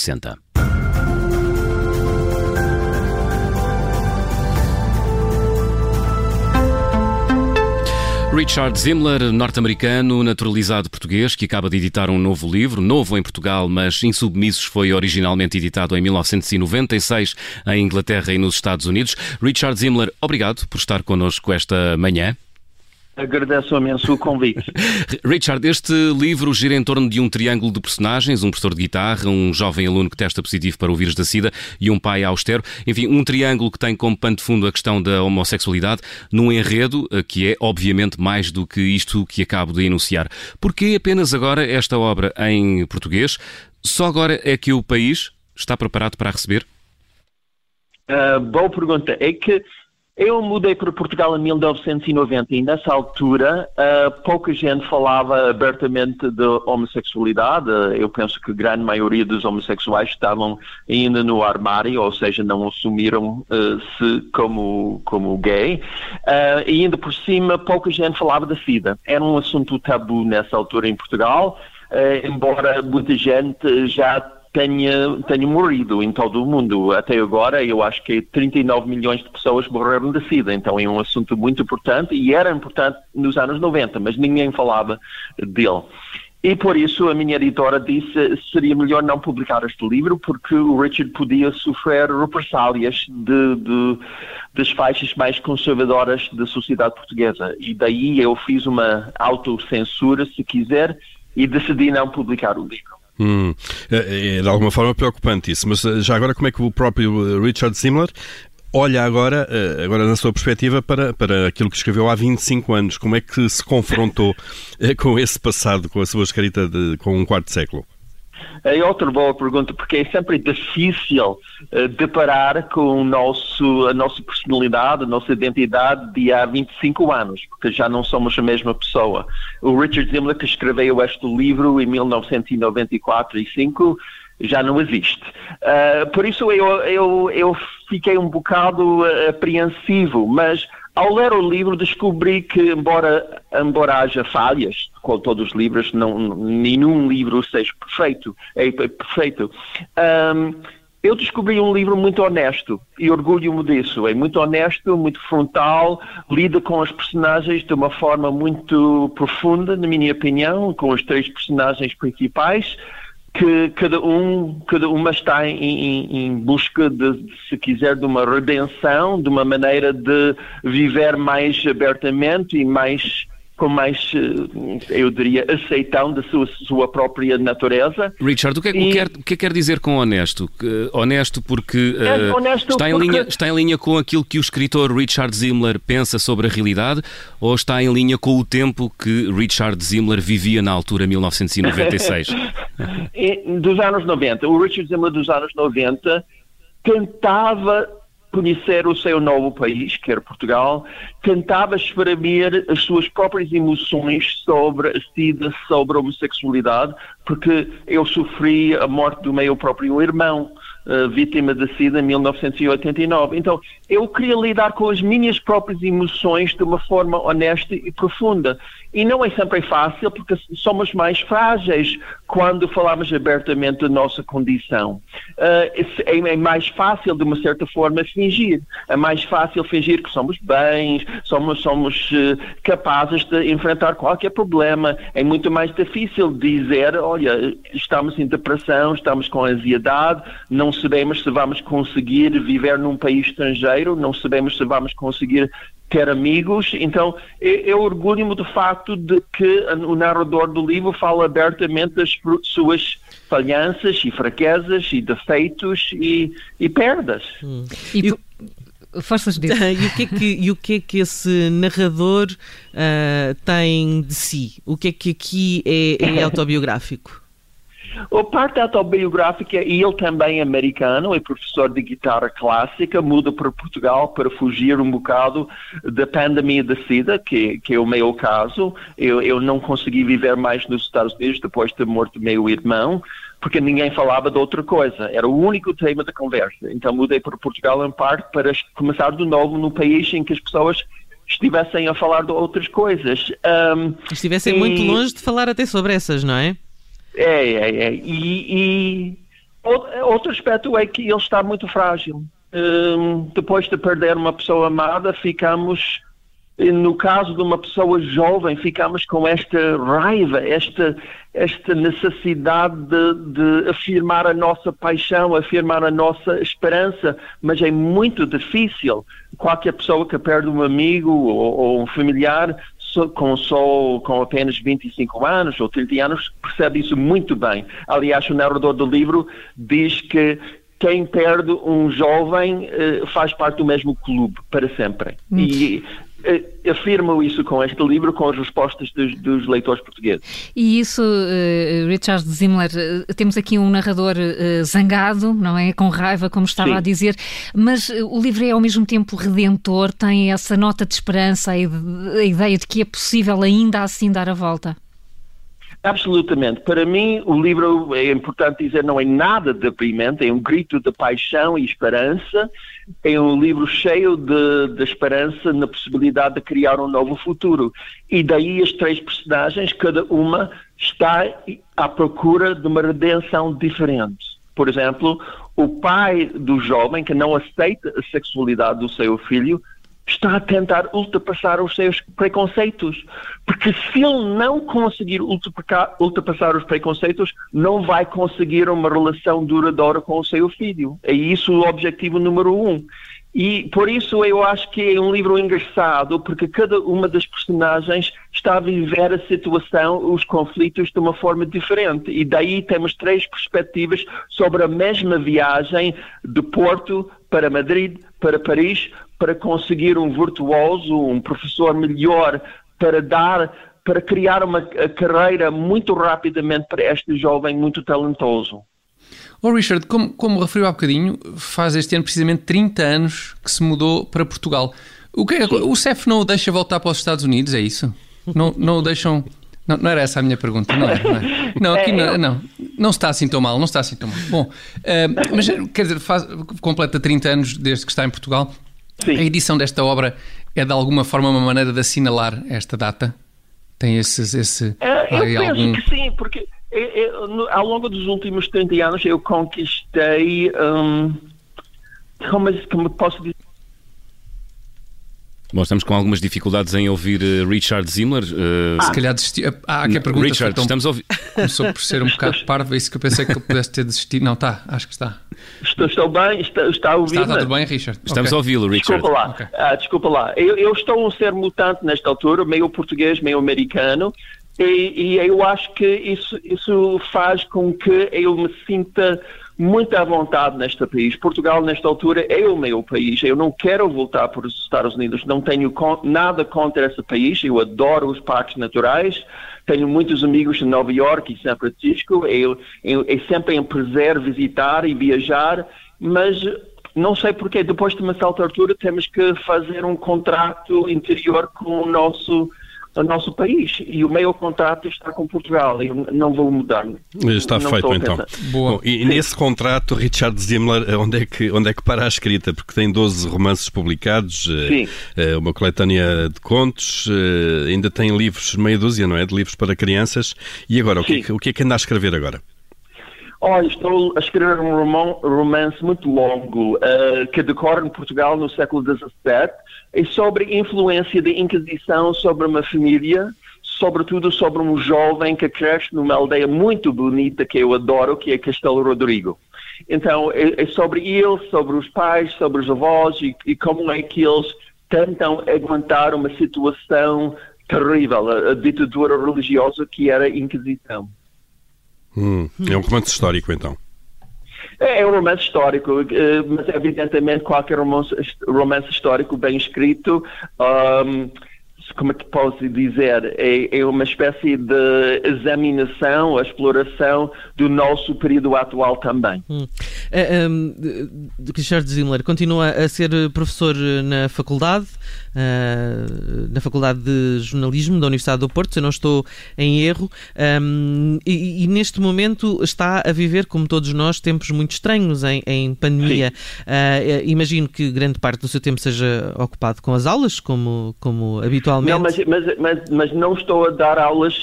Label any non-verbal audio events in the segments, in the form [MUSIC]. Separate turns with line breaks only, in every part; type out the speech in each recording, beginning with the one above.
60. Richard Zimmler, norte-americano, naturalizado português, que acaba de editar um novo livro, novo em Portugal, mas Insubmissos foi originalmente editado em 1996 em Inglaterra e nos Estados Unidos. Richard Zimmler, obrigado por estar connosco esta manhã.
Agradeço imenso o convite. [LAUGHS]
Richard, este livro gira em torno de um triângulo de personagens, um professor de guitarra, um jovem aluno que testa positivo para o vírus da SIDA e um pai austero. Enfim, um triângulo que tem como pano de fundo a questão da homossexualidade, num enredo eh, que é, obviamente, mais do que isto que acabo de enunciar. Porquê apenas agora esta obra em português? Só agora é que o país está preparado para a receber?
Uh, boa pergunta. É que eu mudei para Portugal em 1990 e nessa altura uh, pouca gente falava abertamente de homossexualidade. Eu penso que a grande maioria dos homossexuais estavam ainda no armário, ou seja, não assumiram uh, se como, como gay. Uh, e ainda por cima, pouca gente falava da SIDA. Era um assunto tabu nessa altura em Portugal, embora muita gente já tenha, tenha morrido em todo o mundo. Até agora, eu acho que 39 milhões de pessoas morreram de SIDA, então é um assunto muito importante e era importante nos anos 90, mas ninguém falava dele. E por isso a minha editora disse seria melhor não publicar este livro porque o Richard podia sofrer represálias de, de, das faixas mais conservadoras da sociedade portuguesa. E daí eu fiz uma autocensura, se quiser, e decidi não publicar o livro.
Hum, é, é de alguma forma preocupante isso, mas eh, já agora como é que o próprio eh, Richard Simler olha agora, eh, agora na sua perspectiva, para, para aquilo que escreveu há 25 anos? Como é que se confrontou com esse passado, com a sua escrita de, com um quarto século?
É outra boa pergunta, porque é sempre difícil uh, deparar com o nosso, a nossa personalidade, a nossa identidade de há 25 anos, porque já não somos a mesma pessoa. O Richard que escreveu este livro em 1994 e 5, já não existe. Uh, por isso eu, eu, eu fiquei um bocado uh, apreensivo, mas ao ler o livro descobri que, embora, embora haja falhas, com todos os livros, não, nenhum livro seja perfeito, é perfeito. Um, eu descobri um livro muito honesto e orgulho-me disso. É muito honesto, muito frontal, lida com os personagens de uma forma muito profunda, na minha opinião, com os três personagens principais que cada um cada uma está em, em, em, busca de se quiser de uma redenção de uma maneira de viver mais abertamente e mais com mais, eh, eu diria, aceitão da sua, sua própria natureza.
Richard, o que, é, e... o, que quer, o que é quer dizer com honesto? Honesto porque é, honesto está, em porque... Linha, está em linha com aquilo que o escritor Richard Zimmler pensa sobre a realidade ou está em linha com o tempo que Richard Zimmler vivia na altura, [LAUGHS] 1996?
Dos anos 90. O Richard Zimmler dos anos 90 tentava conhecer o seu novo país, que era Portugal, tentava exprimir as suas próprias emoções sobre a SIDA, sobre a homossexualidade, porque eu sofri a morte do meu próprio irmão, uh, vítima da SIDA em 1989. Então, eu queria lidar com as minhas próprias emoções de uma forma honesta e profunda. E não é sempre fácil, porque somos mais frágeis quando falamos abertamente da nossa condição. Uh, é, mais fácil, de uma certa forma, fingir. É mais fácil fingir que somos bens, somos, somos uh, capazes de enfrentar qualquer problema. É muito mais difícil dizer, olha, estamos em depressão, estamos com ansiedade, não sabemos se vamos conseguir viver num país estrangeiro, não sabemos se vamos conseguir ter amigos. Então, eu, orgulho-me do facto de que o narrador do livro fala abertamente das suas falhanças e fraquezas e defeitos e, e perdas. Hum.
E, Forças de [LAUGHS] e o que é que E o que é que esse narrador uh, tem de si? O que é que aqui é, é autobiográfico?
A parte autobiográfica, ele também é americano, é professor de guitarra clássica, muda para Portugal para fugir um bocado da pandemia da SIDA, que, que é o meu caso. Eu, eu não consegui viver mais nos Estados Unidos depois de ter morto meu irmão, porque ninguém falava de outra coisa. Era o único tema da conversa. Então mudei para Portugal em parte para começar de novo no país em que as pessoas estivessem a falar de outras coisas. Um,
estivessem e... muito longe de falar até sobre essas, não é?
É, é, é. E, e, Outro aspecto é que ele está muito frágil. Um, depois de perder uma pessoa amada, ficamos no caso de uma pessoa jovem, ficamos com esta raiva, esta, esta necessidade de, de, afirmar a nossa paixão, afirmar a nossa esperança, mas é muito difícil. Qualquer pessoa que perde um amigo ou, ou um familiar com, só, com apenas 25 anos ou 30 anos percebe isso muito bem. Aliás, o narrador do livro diz que quem perde um jovem uh, faz parte do mesmo clube para sempre. Hum. E uh, afirmo isso com este livro, com as respostas dos, dos leitores portugueses.
E isso, uh, Richard Zimmler, temos aqui um narrador zangado, não é? Com raiva, como estava Sim. a dizer, mas o livro é ao mesmo tempo redentor, tem essa nota de esperança, a ideia de que é possível ainda assim dar a volta.
Absolutamente. Para mim, o livro, é importante dizer, não é nada deprimente, é um grito de paixão e esperança. É um livro cheio de, de esperança na possibilidade de criar um novo futuro. E daí as três personagens, cada uma está à procura de uma redenção diferente. Por exemplo, o pai do jovem que não aceita a sexualidade do seu filho está a tentar ultrapassar os seus preconceitos. Porque se ele não conseguir ultrapassar os preconceitos, não vai conseguir uma relação duradoura com o seu filho. É isso o objetivo número um. E por isso eu acho que é um livro engraçado, porque cada uma das personagens está a viver a situação, os conflitos de uma forma diferente. E daí temos três perspectivas sobre a mesma viagem de Porto para Madrid, para Paris, para conseguir um virtuoso, um professor melhor, para dar, para criar uma carreira muito rapidamente para este jovem muito talentoso.
Oh Richard, como, como referiu há bocadinho, faz este ano precisamente 30 anos que se mudou para Portugal. O, que é, o CEF não o deixa voltar para os Estados Unidos, é isso? Não, não o deixam... Não, não era essa a minha pergunta, não é? Não, é? não aqui não, não, não está assim tão mal, não está assim tão mal. Bom, uh, mas quer dizer, faz, completa 30 anos desde que está em Portugal. Sim. A edição desta obra é de alguma forma uma maneira de assinalar esta data? Tem esses, esse.
É, eu penso algum... que sim, porque eu, eu, ao longo dos últimos 30 anos eu conquistei. Um, como, como posso dizer?
Bom, estamos com algumas dificuldades em ouvir uh, Richard Zimmer. Uh...
Ah. Se calhar desistiu. Ah, que a pergunta
Richard, tão... estamos a ouvir.
Começou por ser um bocado parvo, é isso que eu pensei que ele pudesse ter desistido. Não, está, acho que está.
Estou, estou bem, está, está a ouvir.
Está, está tudo bem, Richard?
Estamos okay. a ouvi-lo, Richard.
Desculpa lá, okay. ah, desculpa lá. Eu, eu, estou um ser mutante nesta altura, meio português, meio americano, e, e eu acho que isso, isso faz com que eu me sinta muito à vontade neste país. Portugal, nesta altura, é o meu país. Eu não quero voltar para os Estados Unidos. Não tenho nada contra esse país. Eu adoro os parques naturais. Tenho muitos amigos em Nova York e São Francisco. Eu, eu, é sempre um prazer visitar e viajar. Mas não sei porquê. Depois de uma certa altura, temos que fazer um contrato interior com o nosso o nosso país e o meu contrato está com Portugal. Eu não vou mudar.
Está não feito então. Boa. Bom, e nesse contrato, Richard Zimmler, onde é, que, onde é que para a escrita? Porque tem 12 romances publicados, eh, Sim. Eh, uma coletânea de contos, eh, ainda tem livros, meia dúzia, não é? De livros para crianças. E agora, o que, é o que é que anda a escrever agora?
Olha, estou a escrever um romance muito longo uh, que decorre em Portugal no século XVII e sobre a influência da Inquisição sobre uma família, sobretudo sobre um jovem que cresce numa aldeia muito bonita que eu adoro, que é Castelo Rodrigo. Então, é, é sobre ele, sobre os pais, sobre os avós e, e como é que eles tentam aguentar uma situação terrível, a ditadura religiosa que era a Inquisição.
Hum, é um romance histórico, então.
É, é um romance histórico, eh, mas evidentemente qualquer romance, romance histórico bem escrito, um, como é que posso dizer, é, é, uma espécie de examinação, exploração do nosso período atual também. Hum.
Uh, Richard Zimler continua a ser professor na faculdade, uh, na Faculdade de Jornalismo da Universidade do Porto, se eu não estou em erro, um, e, e, neste momento está a viver, como todos nós, tempos muito estranhos em, em pandemia. Uh, imagino que grande parte do seu tempo seja ocupado com as aulas, como, como habitualmente.
Não, mas, mas, mas, mas não estou a dar aulas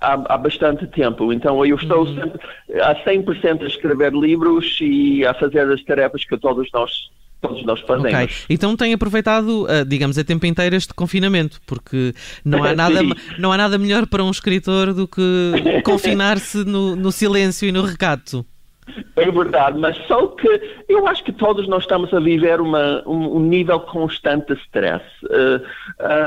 há, há bastante tempo, então eu estou uhum. sempre a 100% a escrever livros e a fazer as tarefas que todos nós todos nós fazemos. Okay.
Então tem aproveitado, eh, digamos, a tempo inteiro este confinamento, porque não há [LAUGHS] nada, não há nada melhor para um escritor do que [LAUGHS] confinar-se no, no silêncio e no recato.
É verdade, mas só que eu acho que todos nós estamos a viver uma, um, um nível constante de stress. Uh,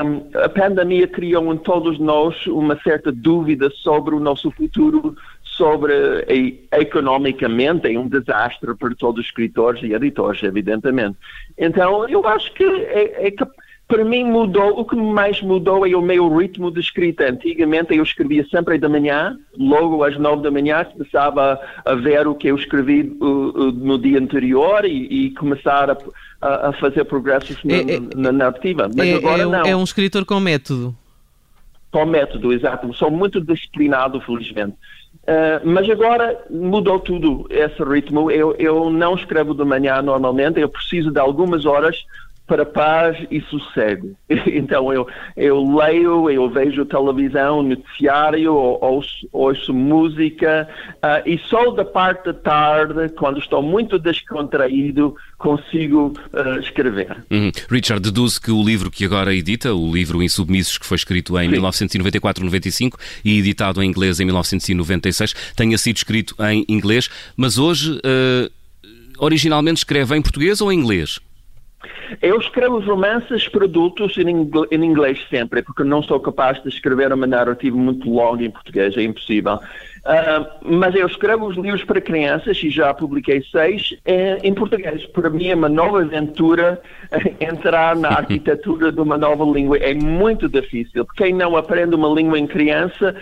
um, a pandemia criou em todos nós uma certa dúvida sobre o nosso futuro sobre economicamente é um desastre para todos os escritores e editores, evidentemente. Então, eu acho que é, é, para mim mudou, o que mais mudou é o meu ritmo de escrita. Antigamente eu escrevia sempre de manhã, logo às nove da manhã começava a ver o que eu escrevi uh, uh, no dia anterior e, e começar a, a, fazer progressos na, é, é, na narrativa.
Mas é, agora é um, não. É um escritor com método.
Com método, exato. Sou muito disciplinado, felizmente. Uh, mas agora mudou tudo esse ritmo. Eu, eu não escrevo de manhã normalmente, eu preciso de algumas horas para paz e sossego. [LAUGHS] Então eu, eu leio, eu vejo televisão, noticiário, ouço, ouço música uh, e só da parte da tarde, quando estou muito descontraído, consigo uh, escrever.
Uhum. Richard, deduz que o livro que agora edita, o livro Insubmissos, que foi escrito em 1994-95 e editado em inglês em 1996, tenha sido escrito em inglês, mas hoje uh, originalmente escreve em português ou em inglês?
Eu escrevo romances para adultos em inglês sempre, porque não sou capaz de escrever uma narrativa muito longa em português, é impossível. Uh, mas eu escrevo os livros para crianças e já publiquei seis em, em português. Para mim é uma nova aventura entrar na [LAUGHS] arquitetura de uma nova língua. É muito difícil. Quem não aprende uma língua em criança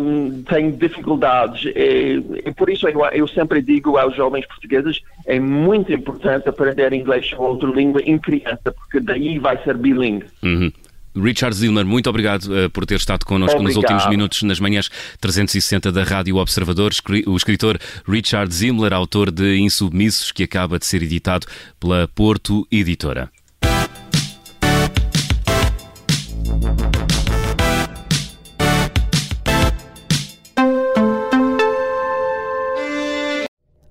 um, tem dificuldades. E, e por isso eu, eu, sempre digo aos jovens portugueses é muito importante aprender inglês ou outra língua em criança, porque daí vai ser bilingue.
Uhum. Richard Zilmer, muito obrigado uh, por ter estado connosco obrigado. nos últimos minutos nas manhãs 360 da Rádio Observador. O escritor Richard Zimler, autor de Insubmissos, que acaba de ser editado pela Porto Editora.